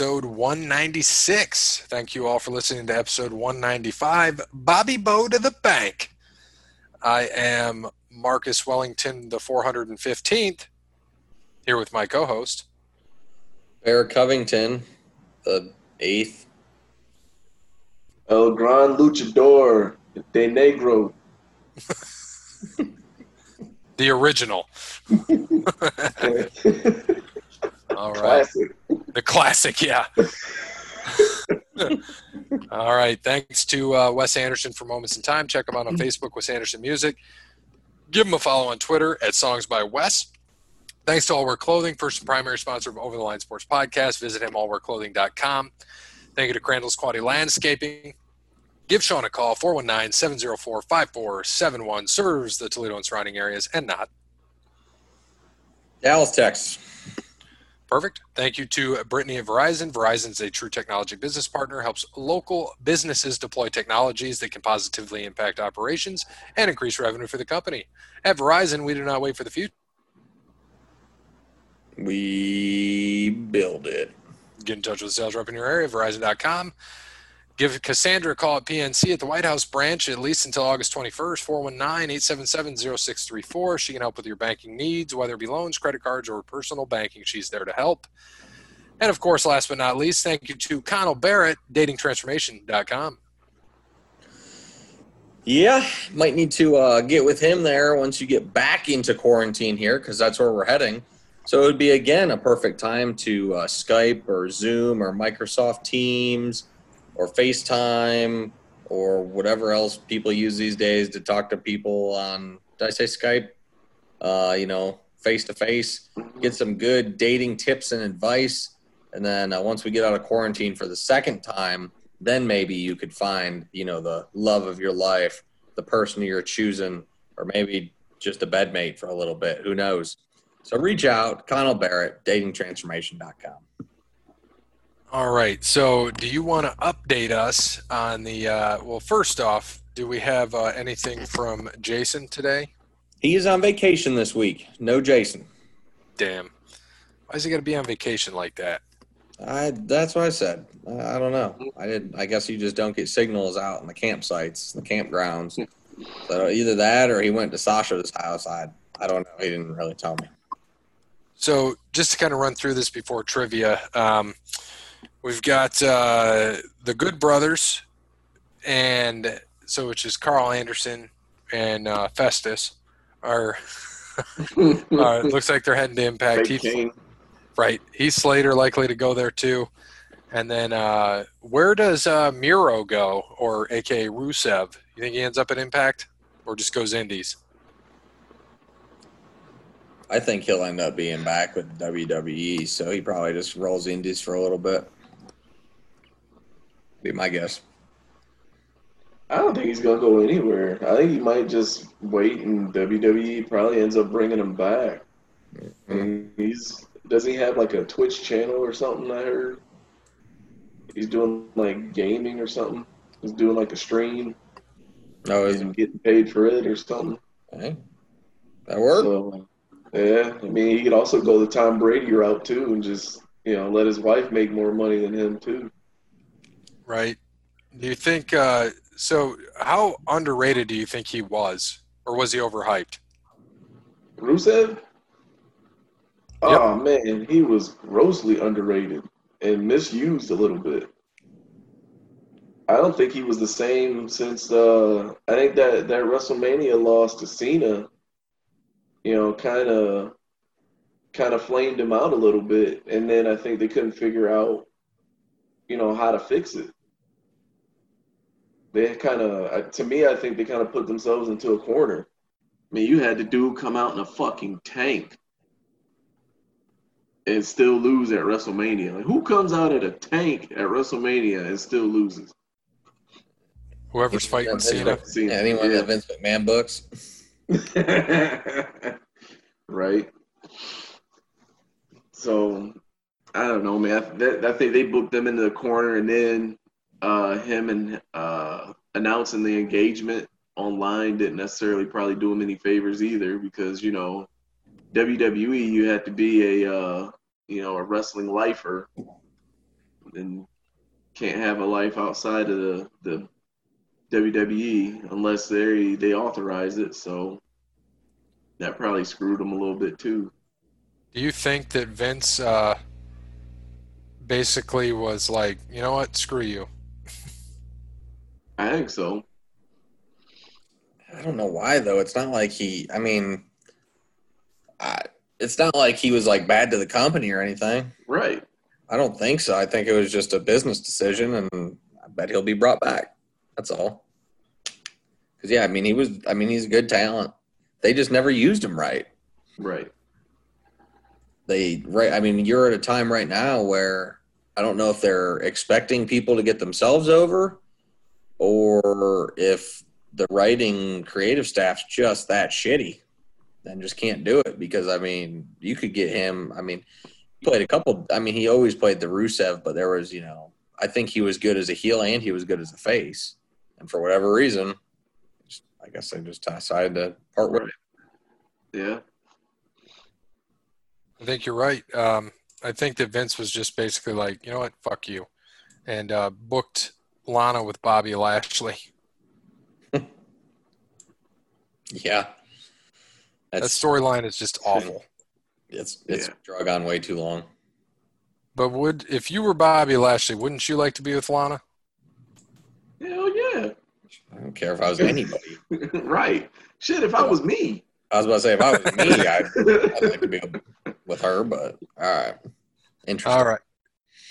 episode 196. Thank you all for listening to episode 195. Bobby Bow to the bank. I am Marcus Wellington, the 415th, here with my co host. Bear Covington, the eighth. El Gran Luchador de Negro. the original. All right. Classic. The classic, yeah. All right. Thanks to uh, Wes Anderson for Moments in Time. Check him out on Facebook, Wes Anderson Music. Give him a follow on Twitter at Songs by Wes. Thanks to All Wear Clothing, first and primary sponsor of Over the Line Sports Podcast. Visit him allwearclothing.com. Thank you to Crandall's Quality Landscaping. Give Sean a call, 419 704 5471. Serves the Toledo and surrounding areas and not. Dallas, Texas. Perfect. Thank you to Brittany at Verizon. Verizon is a true technology business partner, helps local businesses deploy technologies that can positively impact operations and increase revenue for the company. At Verizon, we do not wait for the future. We build it. Get in touch with the sales rep in your area, verizon.com. Give Cassandra a call at PNC at the White House branch at least until August 21st, 419 877 0634. She can help with your banking needs, whether it be loans, credit cards, or personal banking. She's there to help. And of course, last but not least, thank you to Connell Barrett, datingtransformation.com. Yeah, might need to uh, get with him there once you get back into quarantine here because that's where we're heading. So it would be, again, a perfect time to uh, Skype or Zoom or Microsoft Teams or FaceTime or whatever else people use these days to talk to people on, did I say Skype? Uh, you know, face to face, get some good dating tips and advice. And then uh, once we get out of quarantine for the second time, then maybe you could find, you know, the love of your life, the person you're choosing, or maybe just a bedmate for a little bit. Who knows? So reach out, Connell Barrett, datingtransformation.com. All right. So, do you want to update us on the? Uh, well, first off, do we have uh, anything from Jason today? He is on vacation this week. No Jason. Damn. Why is he going to be on vacation like that? I that's what I said. I, I don't know. I did. I guess you just don't get signals out in the campsites, the campgrounds. So either that or he went to Sasha's house. I I don't know. He didn't really tell me. So, just to kind of run through this before trivia, um, we've got uh, the Good Brothers, and so which is Karl Anderson and uh, Festus are. uh, it looks like they're heading to Impact. Fake Heath, right, Heath Slater likely to go there too. And then uh, where does uh, Miro go, or AKA Rusev? You think he ends up at Impact, or just goes Indies? I think he'll end up being back with WWE. So he probably just rolls indies for a little bit. Be my guess. I don't think he's gonna go anywhere. I think he might just wait, and WWE probably ends up bringing him back. Mm-hmm. And he's does he have like a Twitch channel or something? I heard he's doing like gaming or something. He's doing like a stream No, is and getting paid for it or something. okay. that work? So yeah, I mean he could also go the Tom Brady route too, and just you know let his wife make more money than him too. Right. Do you think uh, so? How underrated do you think he was, or was he overhyped? Rusev? Oh man, he was grossly underrated and misused a little bit. I don't think he was the same since uh, I think that that WrestleMania loss to Cena, you know, kind of kind of flamed him out a little bit, and then I think they couldn't figure out, you know, how to fix it. They kind of, to me, I think they kind of put themselves into a corner. I mean, you had the dude come out in a fucking tank and still lose at WrestleMania. Like, who comes out at a tank at WrestleMania and still loses? Whoever's fighting Cena. Yeah, anyone that Vince McMahon books. right. So I don't know, man. I, that, I think they booked them into the corner, and then uh, him and uh, announcing the engagement online didn't necessarily probably do him any favors either, because you know WWE, you had to be a uh, you know a wrestling lifer and can't have a life outside of the, the WWE unless they they authorize it. So that probably screwed him a little bit too. Do you think that Vince uh, basically was like, you know what, screw you? I think so. I don't know why though. It's not like he. I mean, I, it's not like he was like bad to the company or anything. Right. I don't think so. I think it was just a business decision, and I bet he'll be brought back. That's all. Because yeah, I mean, he was. I mean, he's a good talent. They just never used him right. Right. They right. I mean, you're at a time right now where I don't know if they're expecting people to get themselves over, or if the writing creative staff's just that shitty and just can't do it because I mean you could get him I mean he played a couple I mean he always played the Rusev but there was you know I think he was good as a heel and he was good as a face and for whatever reason just, I guess they just decided to part with it. Yeah. I think you're right. Um, I think that Vince was just basically like, you know what, fuck you, and uh, booked Lana with Bobby Lashley. Yeah. That storyline is just awful. it's it's Yeah. drug on way too long. But would if you were Bobby Lashley, wouldn't you like to be with Lana? Hell yeah. I don't care if I was anybody. right. Shit, if I was me. I was about to say if I was me, I'd, I'd like to be with her, but all right. Interesting. All right.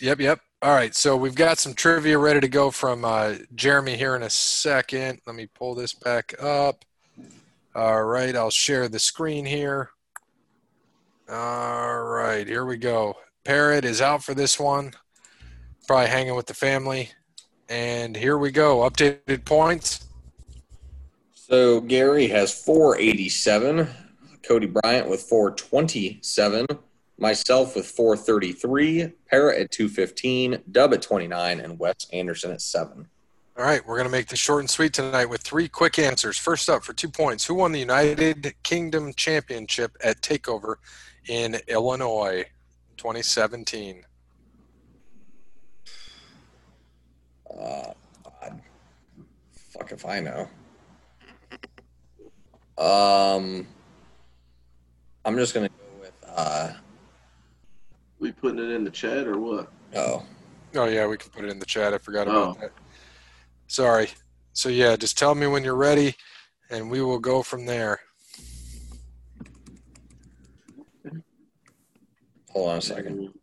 Yep, yep. All right. So we've got some trivia ready to go from uh, Jeremy here in a second. Let me pull this back up. All right. I'll share the screen here. All right. Here we go. Parrot is out for this one. Probably hanging with the family. And here we go. Updated points. So Gary has 487, Cody Bryant with 427, myself with 433, Parrot at 215, Dub at 29, and Wes Anderson at 7. All right, we're going to make this short and sweet tonight with three quick answers. First up, for two points, who won the United Kingdom Championship at TakeOver in Illinois 2017? Uh, God. Fuck if I know. Um, I'm just gonna go with uh We putting it in the chat or what? oh Oh, yeah, we can put it in the chat. I forgot Oh. about that. Sorry. So, yeah, just tell me when you're ready, and we will go from there. hold on a second.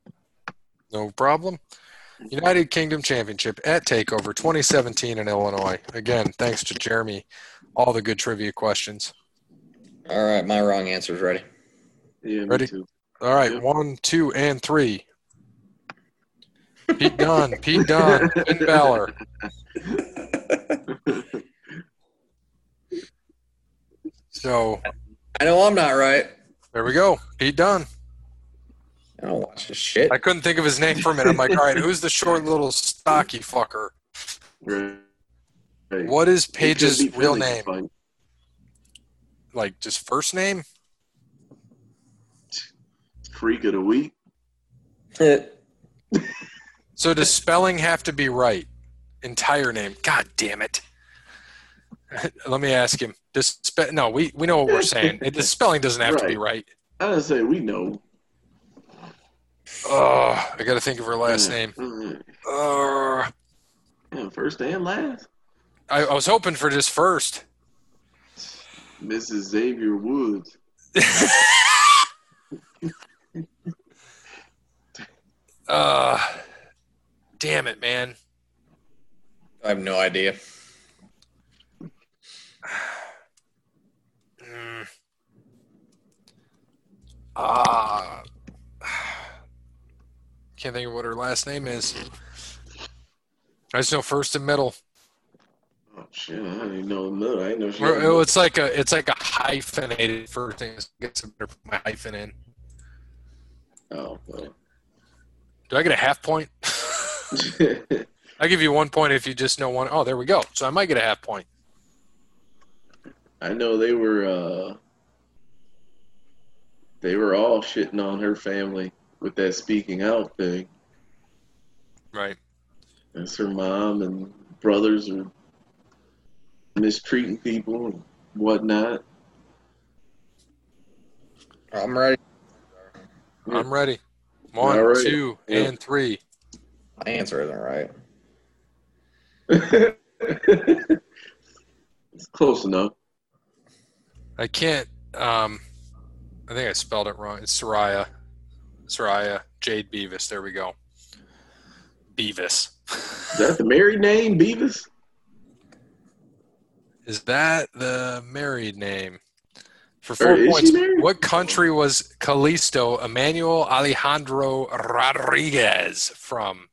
No problem. United Kingdom Championship at TakeOver 2017 in Illinois. Again, thanks to Jeremy. All the good trivia questions. All right, my wrong answer's ready. Yeah, me Ready? too. All right, Yep. one, two, and three. Pete Dunne, Pete Dunne, Finn Balor. So I know I'm not right. there we go. Pete Dunne. I don't watch this shit. I couldn't think of his name for a minute. I'm like, all right, who's the short little stocky fucker? Right. Right. What is He could Paige's real name? Like just first name? Freak of the week. So does spelling have to be right? Entire name. God damn it. Let me ask him. Does spe- no, we, we know what we're saying. The spelling doesn't have to be right. I didn't say we know. Oh, I got to think of her last name. Uh, yeah, first and last. I, I was hoping for just first. Mrs. Xavier Woods. uh, damn it, man. I have no idea. Mm. Ah. Can't think of what her last name is. I just know first and middle. Oh shit! I didn't even know the middle. I didn't know she. Or- had oh, It's like a it's like a hyphenated first name. Get some better put my hyphen in. Oh well. Do I get a half point? I give you one point if you just know one. Oh, there we go. So I might get a half point. I know they were. uh They were all shitting on her family with that speaking out thing. Right. That's her mom and brothers are mistreating people and whatnot. I'm ready. I'm ready. One, All right. two, Yeah. and three. My answer isn't right. it's close enough. I can't. Um, I think I spelled it wrong. It's Saraya. Saraya Jade Beavis. There we go. Beavis. Is that the married name, Beavis? Is that the married name? For four is points, what country was Kalisto Emmanuel Alejandro Rodriguez from?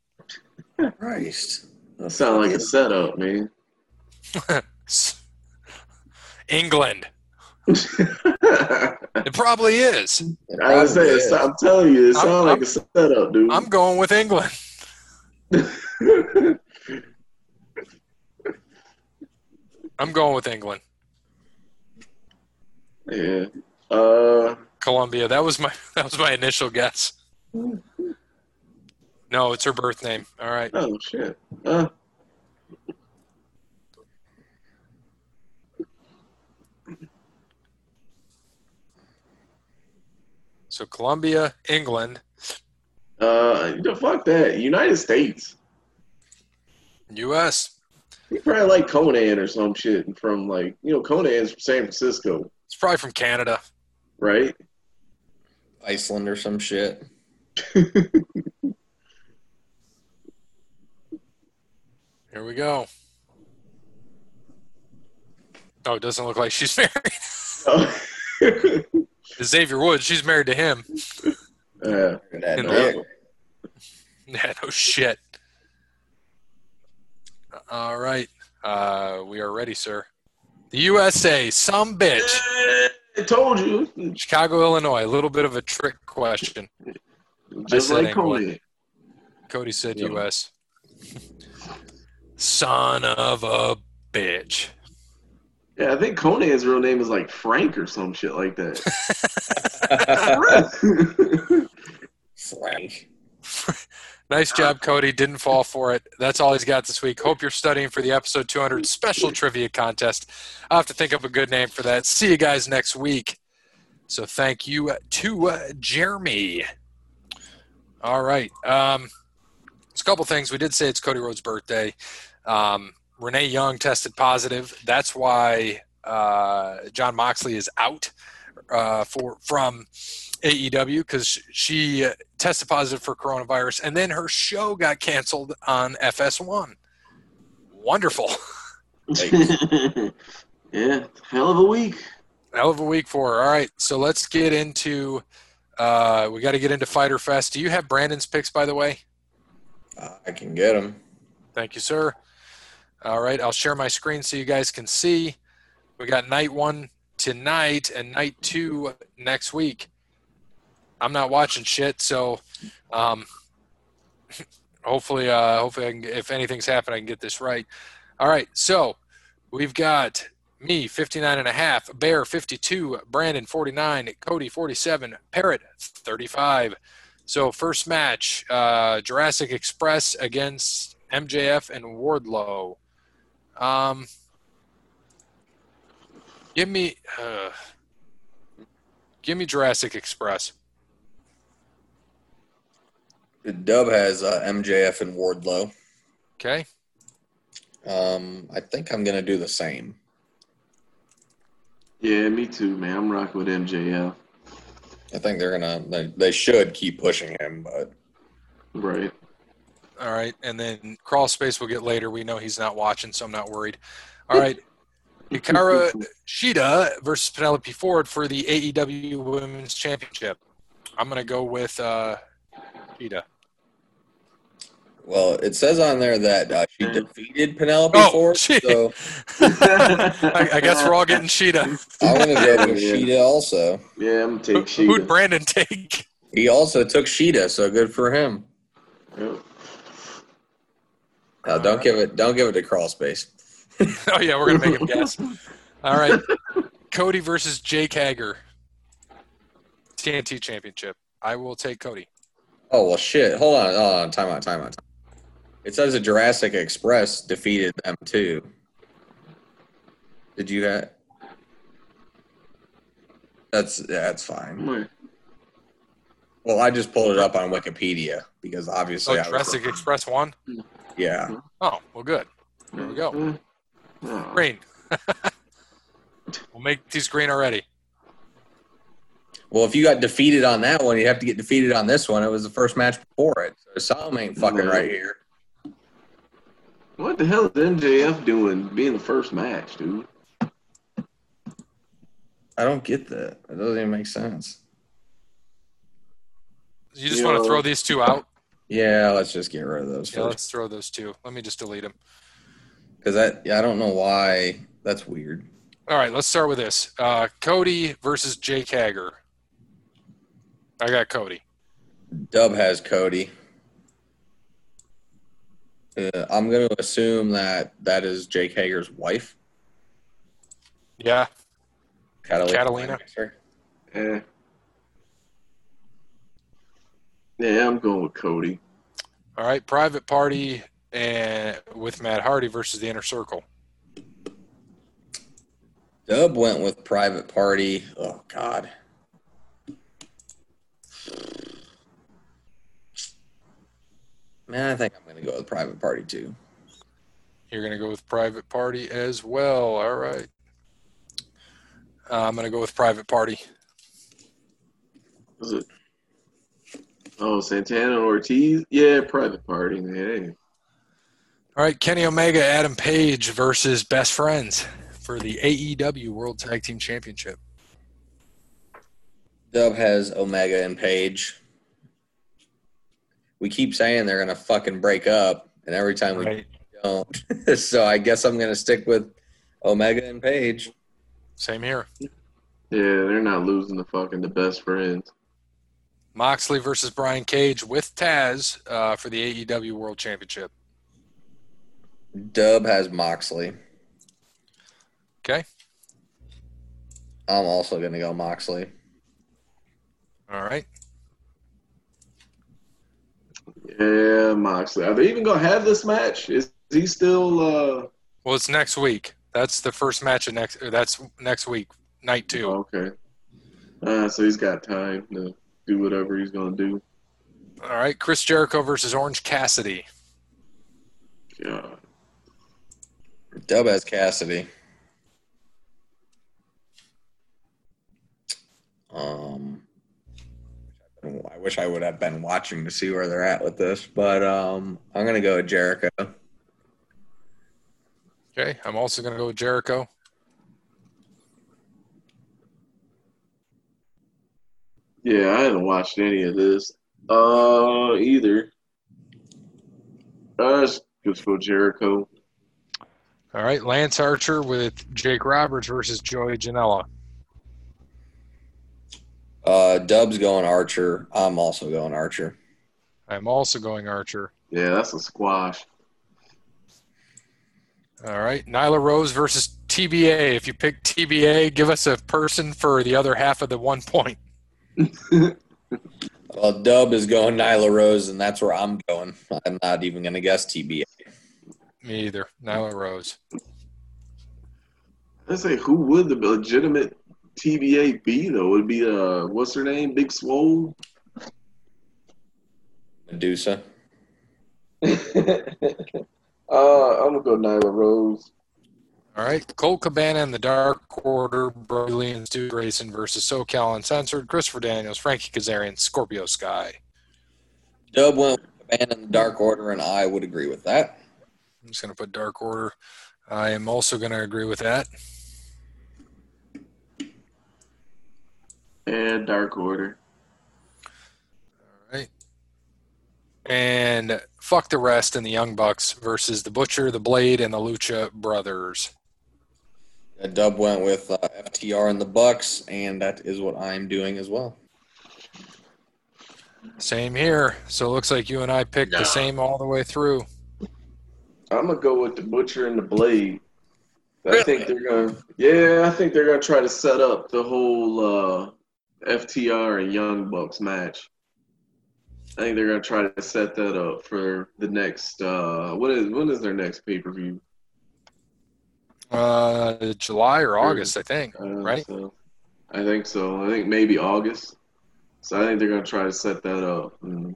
Christ. That sounds like a setup, man. S- England. I It probably is. was say, Probably I'm telling you, it sounds like I'm- a setup, dude. I'm going with England. I'm going with England. Yeah. Uh, Columbia. That was my that was my initial guess. No, it's her birth name. All right. oh shit. Uh, So Columbia, England, uh, you fuck that. United States. U.S. You probably like Konnan or some shit from like you know Konnan's from San Francisco, It's probably from Canada. right? Iceland or some shit. Here we go. Oh, it doesn't look like she's married. Oh. Xavier Woods, she's married to him. yeah. That In the- Yeah, no shit. All right. Uh, we are ready, sir. The USA, some bitch. I told you. Chicago, Illinois. A little bit of a trick question. Just like England. Konnan. Cody said Yeah. U.S. Son of a bitch. Yeah, I think Konnan's real name is like Frank or some shit like that. Frank. Nice job, Cody. Didn't fall for it. That's all he's got this week. Hope you're studying for the episode 200 special trivia contest. I'll have to think up a good name for that. See you guys next week. So thank you to uh, Jeremy. All right. Um, there's a couple things. We did say it's Cody Rhodes' birthday. Um, Renee Young tested positive. That's why uh, Jon Moxley is out uh, for from AEW because she uh, tested positive for coronavirus, and then her show got canceled on FS1. Wonderful. yeah, hell of a week. Hell of a week for her. All right, so let's get into. Uh, we got to get into Fighter Fest. Do you have Brandon's picks, by the way? Uh, I can get them. Thank you, sir. All right, I'll share my screen so you guys can see. We got night one tonight and night two next week. I'm not watching shit, so um, hopefully, uh, hopefully, can, if anything's happened, I can get this right. All right, so we've got me 59 and a half, Bear 52, Brandon 49, Cody 47, Parrot 35. So first match, uh, Jurassic Express against MJF and Wardlow. Um, give me, uh, give me Jurassic Express. The dub has uh, MJF and Wardlow. Okay. Um, I think I'm gonna do the same. Yeah, me too, man. I'm rocking with MJF. I think they're gonna. They, they should keep pushing him, but Right. All right, and then crawl space we'll get later. We know he's not watching, so I'm not worried. All right, Hikaru Shida versus Penelope Ford for the AEW Women's Championship. I'm gonna go with uh, Shida. Well, it says on there that uh, she defeated Penelope Oh, Ford. gee. So I, I guess we're all getting Shida. I'm gonna go with Yeah. Shida also. Yeah, I'm gonna Who, take who'd Shida. Brandon take? He also took Shida, so good for him. Yep. Uh, don't give it. Don't give it to crawl space. Oh yeah, we're gonna make him guess. All right, Cody versus Jake Hager, TNT Championship. I will take Cody. Oh well, shit. Hold on. Hold on. Time out. Time out. It says a Jurassic Express defeated them too. Did you have? That's that's fine. Wait, Well, I just pulled it up on Wikipedia because So obviously, oh, I was, Jurassic Express won. yeah. Oh, well, good. There we go. oh. Green. we'll make these green already. Well, if you got defeated on that one, you have to get defeated on this one. It was the first match before it, so something ain't fucking mm-hmm. right here. What the hell is MJF doing being the first match, dude? I don't get that. It doesn't even make sense. You just Yeah. want to throw these two out? Yeah, let's just get rid of those Yeah, first. let's throw those two. Let me just delete them. Because that, yeah, I don't know why. That's weird. All right, let's start with this. Uh, Cody versus Jake Hager. I got Cody. Dub has Cody. Uh, I'm going to assume that that is Jake Hager's wife, Yeah. Catalina. Catalina. Eh. Yeah, I'm going with Cody. All right, Private Party and with Matt Hardy versus the Inner Circle. Dub went with Private Party. Oh, God. Man, I think I'm going to go with Private Party too. You're going to go with Private Party as well. All right. Uh, I'm going to go with Private Party. Was it? Oh, Santana Ortiz? Yeah, private party. Hey. All right, Kenny Omega, Adam Page versus Best Friends for the AEW World Tag Team Championship. Dub has Omega and Page. We keep saying they're going to fucking break up, and every time we Right. don't. so I guess I'm going to stick with Omega and Page. Same here. Yeah, they're not losing the fucking the best friends. Moxley versus Brian Cage with Taz uh, for the AEW World Championship. Dub has Moxley. Okay. I'm also going to go Moxley. All right. Yeah, Moxley. Are they even gonna have this match? Is he still? uh Well, it's next week. That's the first match of next. That's next week, night two. oh, Okay. Uh, so he's got time to do whatever he's gonna do. All right. Chris Jericho versus Orange Cassidy. Yeah. Dub has Cassidy. Um, I wish I would have been watching to see where they're at with this, but um, I'm gonna go with Jericho. Okay. I'm also going to go with Jericho. Yeah, I haven't watched any of this. Uh, either. Uh, let's just go Jericho. All right. Lance Archer with Jake Roberts versus Joey Janela. Uh, Dub's going Archer. I'm also going Archer. I'm also going Archer. Yeah, that's a squash. All right. Nyla Rose versus TBA. If you pick TBA, give us a person for the other half of the one point. Well, Dub is going Nyla Rose, and that's where I'm going. I'm not even gonna guess TBA. Me either. Nyla Rose. I say, who would the legitimate TBA be though? Would it be uh, what's her name? Big Swole. Medusa. uh, I'm gonna go Nyla Rose. All right. Colt Cabana and the Dark Order, Brodie Lee and Stu Grayson versus SoCal Uncensored, Christopher Daniels, Frankie Kazarian, Scorpio Sky. Dub went with Cabana in the Dark Order, and I would agree with that. I'm just going to put Dark Order. I am also going to agree with that. And Dark Order. All right. And fuck the rest and the Young Bucks versus the Butcher, the Blade, and the Lucha Brothers. Uh, Dub went with uh, FTR and the Bucks, and that is what I'm doing as well. Same here. So it looks like you and I picked the same all the way through. I'm gonna go with the Butcher and the Blade. I think they're gonna. Yeah, I think they're gonna try to set up the whole uh, FTR and Young Bucks match. I think they're gonna try to set that up for the next. Uh, what is when is their next pay per view? Uh, July or August, I think. Uh, Right. So, I think so. I think maybe August. So I think they're gonna try to set that up. Mm.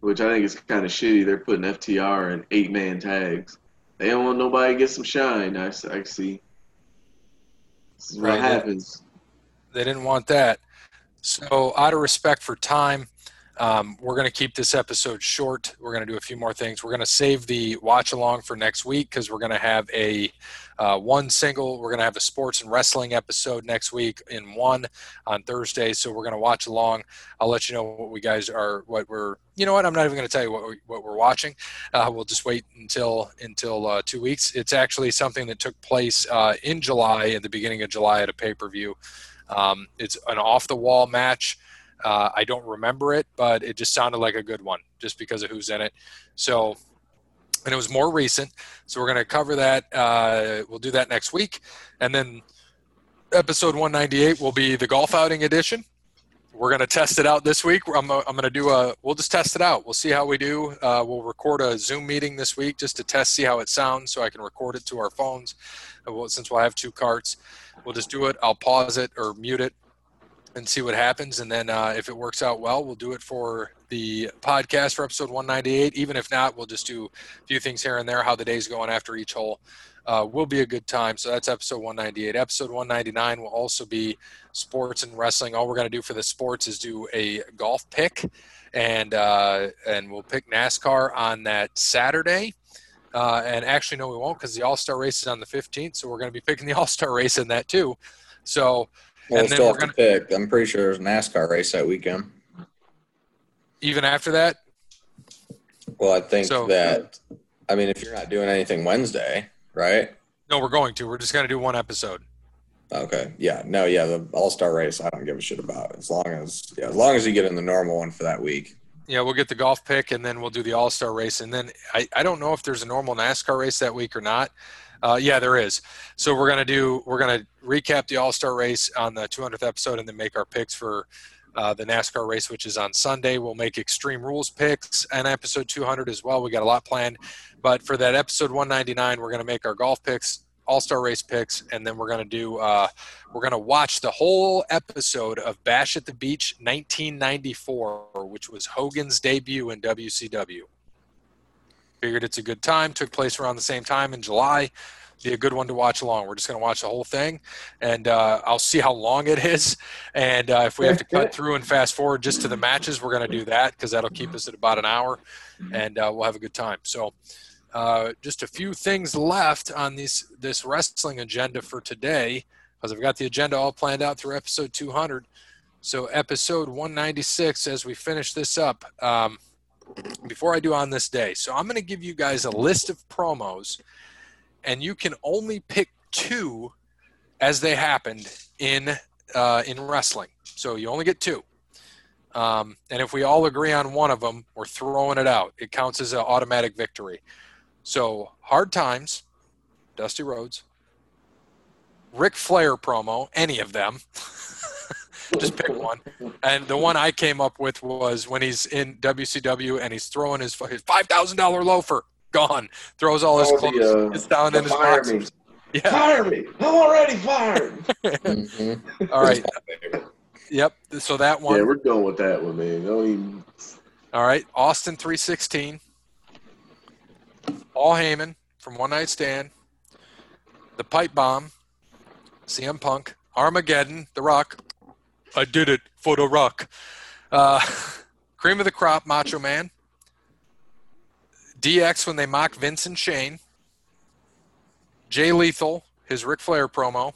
Which I think is kind of shitty. They're putting FTR in eight man tags. They don't want nobody to get some shine. I see. This is what Right. happens. They didn't want that. So, out of respect for time, um, we're going to keep this episode short. We're going to do a few more things. We're going to save the watch along for next week because we're going to have a uh, one single. We're going to have a sports and wrestling episode next week in one on Thursday. So we're going to watch along. I'll let you know what we guys are, what we're. You know what? I'm not even going to tell you what, we, what we're watching. Uh, we'll just wait until until uh, two weeks. It's actually something that took place uh, in July, at the beginning of July, at a pay per view. Um, it's an off the wall match. Uh, I don't remember it, but it just sounded like a good one just because of who's in it. So, and it was more recent. So we're going to cover that. Uh, we'll do that next week. And then episode 198 will be the golf outing edition. We're going to test it out this week. I'm, I'm going to do a, we'll just test it out. We'll see how we do. Uh, we'll record a Zoom meeting this week just to test, see how it sounds so I can record it to our phones. Uh, well, since we'll have two carts, we'll just do it. I'll pause it or mute it and see what happens. And then uh, if it works out well, we'll do it for the podcast for episode 198. Even if not, we'll just do a few things here and there, how the day's going after each hole. Uh, will be a good time. So that's episode 198. Episode 199 will also be sports and wrestling. All we're going to do for the sports is do a golf pick, and uh, and we'll pick NASCAR on that Saturday. Uh, and actually, no, we won't because the All Star race is on the 15th. So we're going to be picking the All Star race in that too. So We'll And then still we're have to pick. I'm pretty sure there's a NASCAR race that weekend. even after that, Well, I think So- that. I mean, if you're not doing anything Wednesday, right? no, we're going to. We're just going to do one episode. Okay. Yeah. No. Yeah. The All Star race, I don't give a shit about. As long as yeah, as long as you get in the normal one for that week. Yeah, we'll get the golf pick and then we'll do the All Star race. And then I, I don't know if there's a normal NASCAR race that week or not. Uh, yeah, there is. So we're gonna do we're gonna recap the All Star race on the 200th episode and then make our picks for uh, the NASCAR race, which is on Sunday. We'll make Extreme Rules picks and episode 200 as well. We got a lot planned, but for that episode 199, we're gonna make our golf picks. All Star Race picks, and then we're gonna do. Uh, we're gonna watch the whole episode of Bash at the Beach 1994, which was Hogan's debut in WCW. Figured it's a good time. Took place around the same time in July. Be a good one to watch along. We're just going to watch the whole thing, and uh, I'll see how long it is. And uh, if we have to cut through and fast forward just to the matches, we're going to do that because that'll keep us at about an hour, and uh, we'll have a good time. So, uh, just a few things left on this this wrestling agenda for today, because I've got the agenda all planned out through episode 200. So, episode 196, as we finish this up. Um, before I do on this day. So I'm going to give you guys a list of promos, and you can only pick two as they happened in uh, in wrestling. So you only get two. Um, and if we all agree on one of them, we're throwing it out. It counts as an automatic victory. So hard times, Dusty Rhodes, Ric Flair promo, any of them. Just pick one. And the one I came up with was when he's in WCW and he's throwing his, his five thousand dollar loafer gone, throws all his Oh, clothes, the, uh, gets down in his fire me. Yeah. Fire me! I'm already fired. Mhm. All right. That's my favorite. Yep. So that one. yeah, we're going with that one, man. Don't even. All right, Austin 316. Paul Heyman from One Night Stand. The Pipe Bomb. CM Punk. Armageddon. The Rock. I did it for the Rock. Uh, cream of the Crop. Macho Man. DX when they mock Vince and Shane. Jay Lethal. His Ric Flair promo.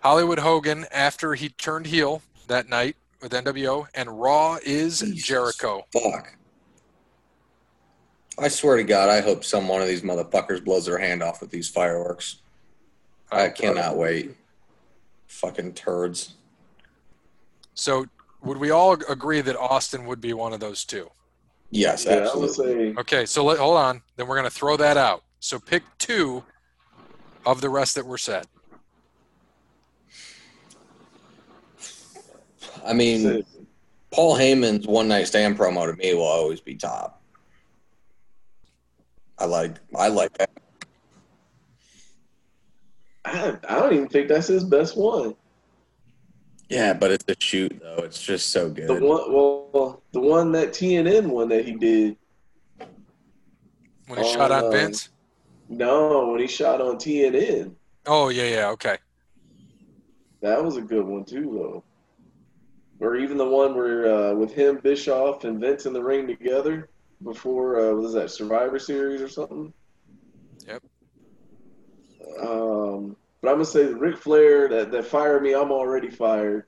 Hollywood Hogan after he turned heel that night with NWO, and Raw is Jesus. Jericho. Fuck. I swear to God, I hope some one of these motherfuckers blows their hand off with these fireworks. I cannot wait. Fucking turds. So, would we all agree that Austin would be one of those two? Yes, Yeah, I would absolutely. say. Okay, so let, hold on. Then we're going to throw that out. So, pick two of the rest that were set. I mean, Paul Heyman's one night stand promo to me will always be top. I like I like that. I, I don't even think that's his best one. Yeah, but it's a shoot though. It's just so good. The one, well, the one that TNN one that he did. When he shot on Um, Vince? No, when he shot on TNN, Oh, yeah, yeah, okay. that was a good one too, though. Or even the one where uh, with him, Bischoff, and Vince in the ring together before uh, was that Survivor Series or something? Yep. Um, but I'm gonna say Ric Flair that that fired me. I'm already fired.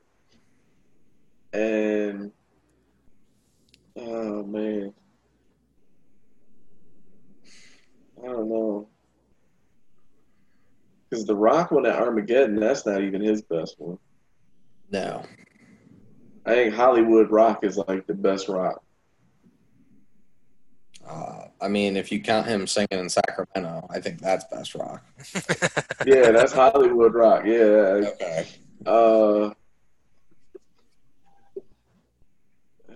And oh man, I don't know. Because the Rock one at Armageddon, that's not even his best one. no. I think Hollywood Rock is like the best rock. Uh, I mean, if you count him singing in Sacramento, I think that's best rock. Yeah, that's Hollywood Rock. Yeah. Okay. Uh,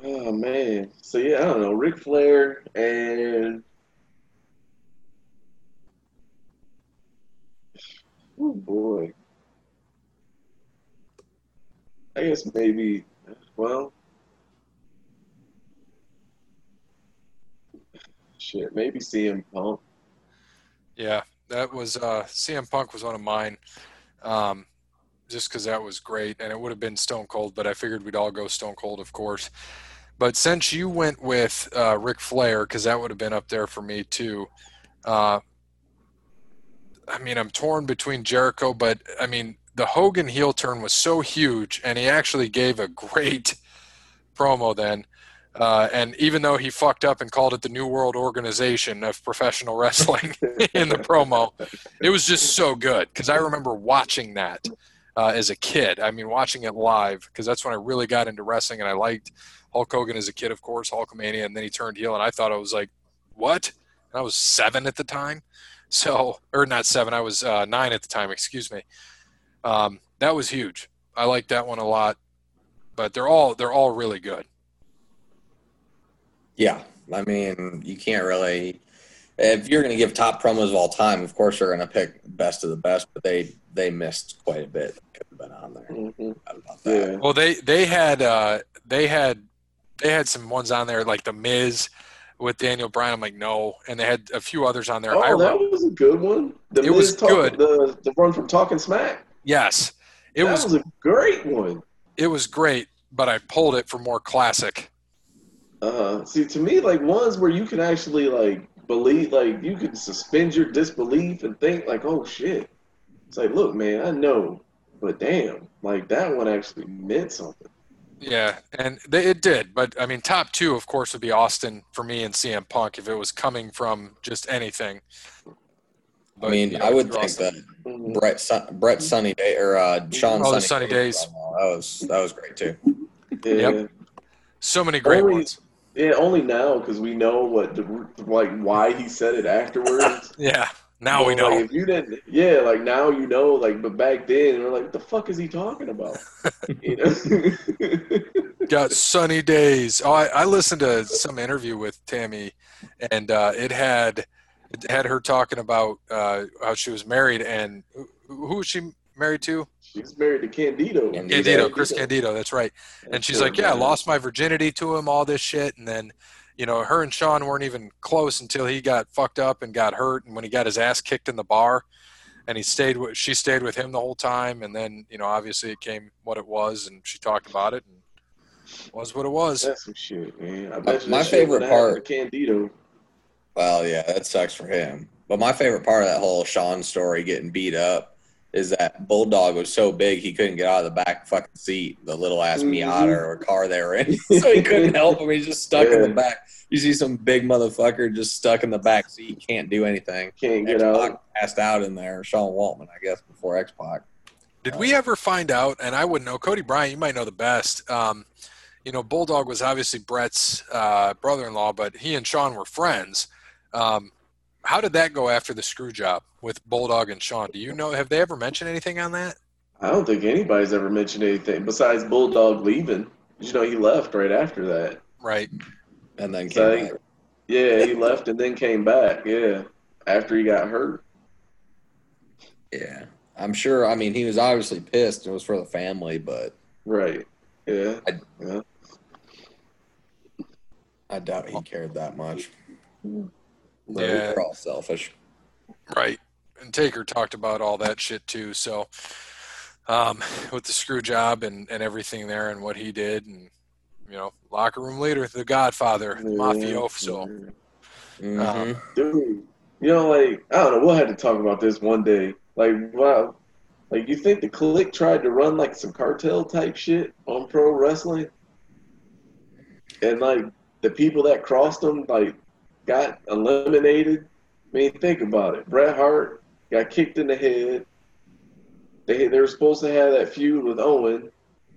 oh man. So yeah, I don't know. Ric Flair and oh boy. I guess maybe. Well, shit. Maybe CM Punk. Yeah, that was uh, CM Punk was one of mine, um, just because that was great, and it would have been Stone Cold, but I figured we'd all go Stone Cold, of course. But since you went with uh, Ric Flair, because that would have been up there for me too. Uh, I mean, I'm torn between Jericho, but I mean, the Hogan heel turn was so huge, and he actually gave a great promo then. Uh, and even though he fucked up and called it the New World Organization of Professional Wrestling in the promo, it was just so good because I remember watching that uh, as a kid. I mean, watching it live because that's when I really got into wrestling and I liked Hulk Hogan as a kid, of course, Hulkamania, and then he turned heel, and I thought I was like, what? And I was seven at the time, so or not seven, I was uh, nine at the time. Excuse me. Um, that was huge. I like that one a lot, but they're all they're all really good. Yeah, I mean, you can't really. If you're going to give top promos of all time, of course you're going to pick best of the best, but they they missed quite a bit. Could have been on there. Mhm. About that. Yeah. Well, they they had uh, they had they had some ones on there like the Miz with Daniel Bryan. I'm like no, and they had a few others on there. I Oh, that wrote, was a good one. The It was talk- good. The the one from Talking Smack. yes, it that was was a great one. it was great, but I pulled it for more classic. Uh, see, to me, like ones where you can actually like believe, like you can suspend your disbelief and think, like, oh shit. It's like, look, man, I know, but damn, like that one actually meant something. Yeah, and they, it did. But I mean, top two, of course, would be Austin for me and CM Punk if it was coming from just anything. I mean, you know, I would think Austin- that. Bret Sun, Bret Sunny Day or uh, Shawn Oh, the Sunny, Sunny Days. That was that was great too. Yeah. Yep. so many great Only- ones. Yeah, only now because we know what the like why he said it afterwards. Yeah, now we But, like, know. if you didn't, yeah, like now you know, like, but back then we're like, what the fuck is he talking about? you know? Got sunny days. Oh, I, I listened to some interview with Tammy, and uh, it had it had her talking about uh, how she was married and who, who was she married to? She's married to Candido. Candido. Candido, Chris Candido. That's right. And she's Poor like, "Yeah, I lost my virginity to him, all this shit." And then, you know, her and Shawn weren't even close until he got fucked up and got hurt, and when he got his ass kicked in the bar, and he stayed with, she stayed with him the whole time, and then, you know, obviously it came what it was, and she talked about it, and it was what it was. That's some shit, man. I bet you my shit favorite part- Candido. Well, yeah, that sucks for him. But my favorite part of that whole Shawn story getting beat up is that Bulldog was so big he couldn't get out of the back fucking seat, the little ass Mhm. Miata or car they were in. so he couldn't help him. He's just stuck in the back. You see some big motherfucker just stuck in the back seat, can't do anything. Can't get X-Pac out. passed out in there. Sean Waltman, I guess, before X Pac. Did we ever find out? And I wouldn't know. Cody Bryant, you might know the best. Um, you know, Bulldog was obviously Bret's uh, brother-in-law, but he and Sean were friends. Um, how did that go after the screw job with Bulldog and Shawn? Do you know? Have they ever mentioned anything on that? I don't think anybody's ever mentioned anything besides Bulldog leaving You know, he left right after that. Right. And then So, came back. Yeah, he left and then came back. Yeah, after he got hurt. Yeah. I'm sure. I mean, he was obviously pissed. It was for the family, but Right. Yeah. I doubt he cared that much. Mm-hmm. Yeah. They're all selfish. Right. And Taker talked about all that shit too. So, um, with the screw job and, and everything there and what he did and, you know, locker room leader, the godfather, the mafioso. Mhm. Dude, you know, like I don't know. We'll have to talk about this one day. Like, wow, like you think the Kliq tried to run like some cartel type shit on pro wrestling, and like the people that crossed them like got eliminated. I mean, think about it. Bret Hart got kicked in the head. They they were supposed to have that feud with Owen,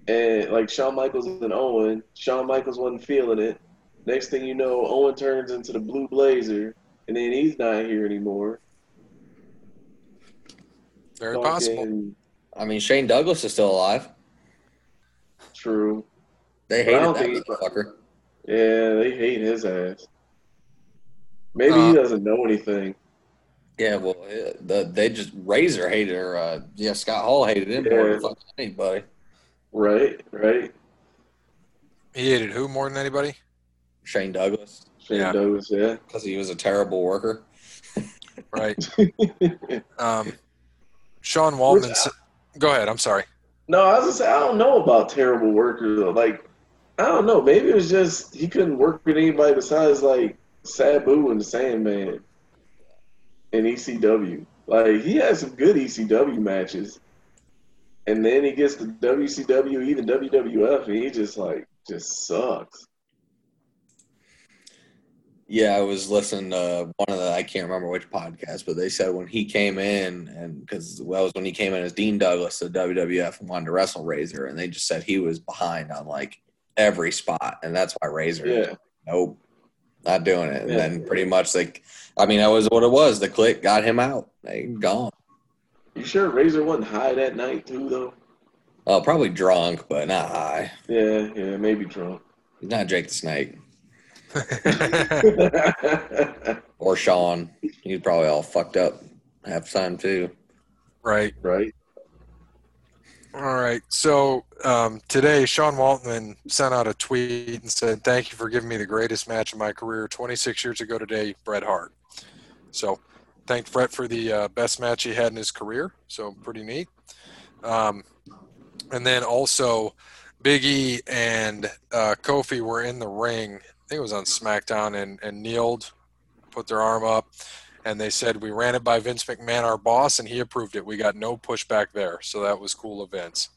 and like Shawn Michaels and Owen. Shawn Michaels wasn't feeling it. Next thing you know, Owen turns into the Blue Blazer, and then he's not here anymore. Very possible. I mean, Shane Douglas is still alive. True. They But I hated that think motherfucker. Yeah, they hate his ass. Maybe Uh, he doesn't know anything. Yeah, well, eh, the, they just Razor hated her. Uh, yeah, Scott Hall hated him more Yeah. than fucking anybody. Right, right. He hated who more than anybody? Shane Douglas Shane Yeah. Douglas, yeah. because he was a terrible worker. Right. Um, Sean Waltman. Where's Go ahead. I'm sorry. no, I was gonna say I don't know about terrible worker though. Like, I don't know. Maybe it was just he couldn't work with anybody besides like Sabu and the Sandman and ECW. Like he had some good ECW matches, and then he gets to WCW, even WWF, and he just like just sucks. Yeah, I was listening to one of the I can't remember which podcast, but they said when he came in and because well, was when he came in as Dean Douglas to WWF and wanted to wrestle Razor, and they just said he was behind on like every spot, and that's why Razor, Yeah. nope, not doing it. And Yeah. then pretty much like, I mean, that was what it was. The Kliq got him out. They gone. You sure Razor wasn't high that night too, though? Uh, probably drunk, but not high. Yeah, yeah, maybe drunk. He's not Jake the Snake or Sean. He's probably all fucked up half the time too. right. right. All right. So um, today, Sean Waltman sent out a tweet and said, "Thank you for giving me the greatest match of my career. 26 years ago today, Bret Hart." So, thank Bret for the uh, best match he had in his career. So, pretty neat. Um, and then also, Big E and uh, Kofi were in the ring. I think it was on SmackDown, and, and kneeled, put their arm up, and they said we ran it by Vince McMahon, our boss, and he approved it. We got no pushback there, so that was cool of Vince.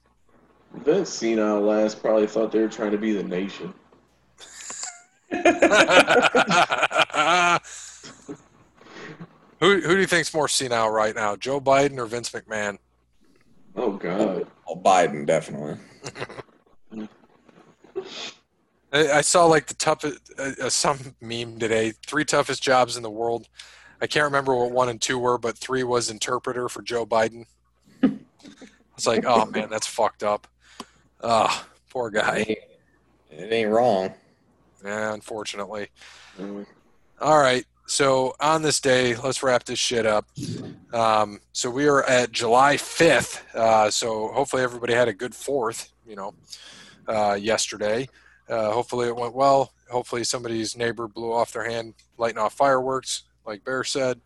Vince Senile last probably thought they were trying to be the nation. who who do you think's more senile right now, Joe Biden or Vince McMahon? Oh God. Well, Biden definitely. I, I saw like the toughest uh, uh, some meme today. Three toughest jobs in the world. I can't remember what one and two were, but three was interpreter for Joe Biden. It's like, oh man, that's fucked up. Ah, poor It guy. ain't, it ain't wrong. Yeah, unfortunately. Mm. All right. So on this day, let's wrap this shit up. Um, so we are at July 5th. Uh, so hopefully everybody had a good fourth, you know, uh, yesterday. Uh, hopefully it went well. Hopefully somebody's neighbor blew off their hand lighting off fireworks, like Bear said.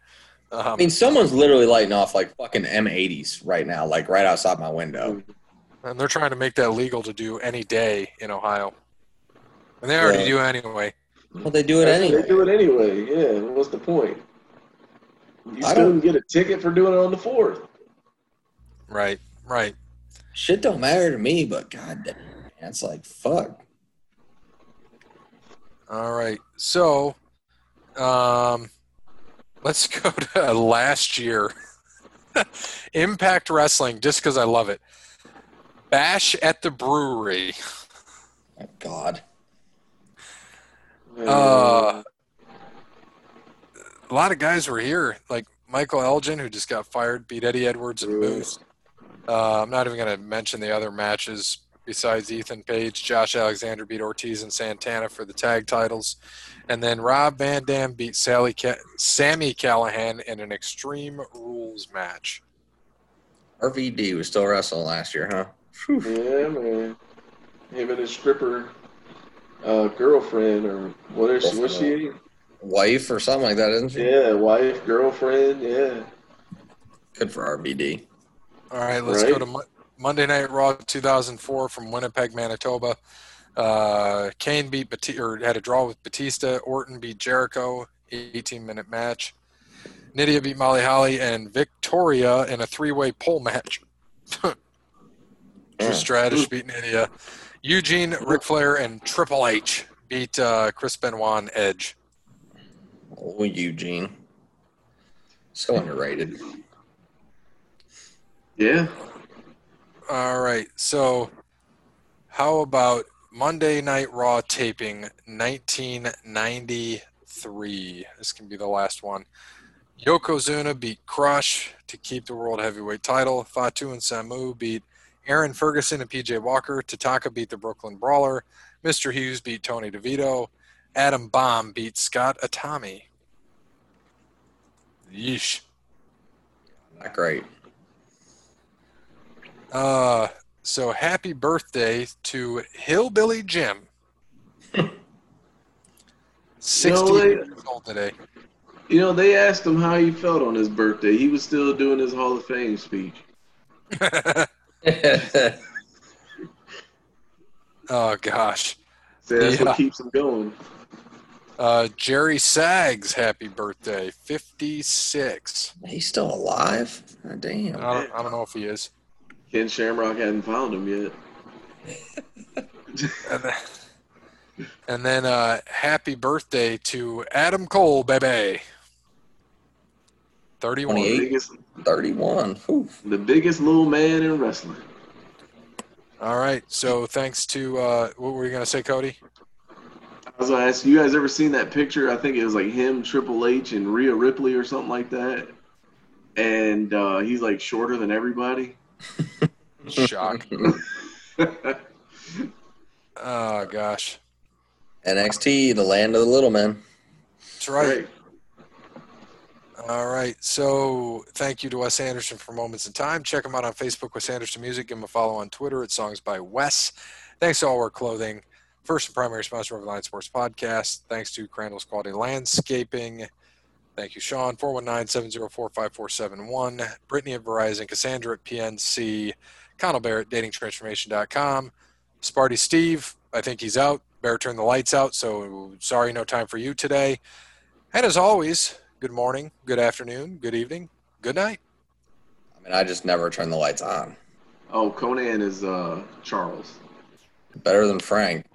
Um, I mean, someone's literally lighting off like fucking M80s right now, like right outside my window. and they're trying to make that legal to do any day in Ohio. And they already Yeah. do anyway. Well, they do it That's- anyway. They do it anyway. Yeah. What's the point? You I still don't- get a ticket for doing it on the fourth. Right, right. Shit don't matter to me, but god damn, man, it's like fuck. All right. So, um, let's go to last year. Impact Wrestling, just because I love it. Bash at the Brewery. Oh, God. Uh, a lot of guys were here, like Michael Elgin, who just got fired, beat Eddie Edwards and Moose. Uh, I'm not even going to mention the other matches. Besides Ethan Page. Josh Alexander beat Ortiz and Santana for the tag titles. And then Rob Van Dam beat Sally Ca- Sami Callihan in an Extreme Rules match. RVD was still wrestling last year, huh? Yeah, man. Him and his stripper uh, girlfriend, or what is she? What's she? Wife or something like that, isn't she? Yeah, wife, girlfriend. Yeah. Good for RVD. All right, let's Right. go to Mo- Monday Night Raw 2004 from Winnipeg, Manitoba. Uh, Kane beat Bati- or had a draw with Batista. Orton beat Jericho, 18 minute match. Nidia beat Molly Holly and Victoria in a three way pole match. Trish Yeah. Stratus beat Nidia. Eugene, Ric Flair, and Triple H beat uh, Chris Benoit and Edge. Oh, Eugene. So underrated. Yeah. All right. So, how about Monday Night Raw taping 1993? This can be the last one. Yokozuna beat Crush to keep the World Heavyweight title. Fatu and Samu beat Aaron Ferguson and PJ Walker. Tatanka beat the Brooklyn Brawler. Mr. Hughes beat Tony DeVito. Adam Bomb beat Scott Atami. Yeesh. Not great. Uh, so happy birthday to Hillbilly Jim. 60 No way. years old today. You know, they asked him how he felt on his birthday. He was still doing his Hall of Fame speech. oh gosh. So that's Yeah. what keeps him going. Uh, Jerry Sags, happy birthday, 56. He's still alive? God I damn. don't, I don't know if he is. Ken Shamrock hadn't found him yet. And then, and then uh, happy birthday to Adam Cole, baby. 31. 28. Biggest, 31. Whew. the biggest little man in wrestling. All right. So thanks to, uh, what were you going to say, Cody? I was gonna ask you guys ever seen that picture? I think it was like him, Triple H, and Rhea Ripley or something like that. And uh, he's like shorter than everybody. Shock. Oh, gosh. NXT, the land of the little men. That's right. Right. All right. So thank you to Wes Anderson for Moments in Time. Check him out on Facebook, Wes Anderson Music. Give him a follow on Twitter at Songs by Wes. Thanks to All Wear Clothing, first and primary sponsor of the Line Sports Podcast. Thanks to Crandall's Quality Landscaping. Thank you, Sean. 419-704-5471. Brittany at Verizon. Cassandra at PNC. Connell Barrett, at datingtransformation.com. Sparty Steve, I think he's out. Bear turned the lights out, so sorry, no time for you today. And as always, good morning, good afternoon, good evening, good night. I mean, I just never turn the lights on. Oh, Conan is uh, Charles. Better than Frank.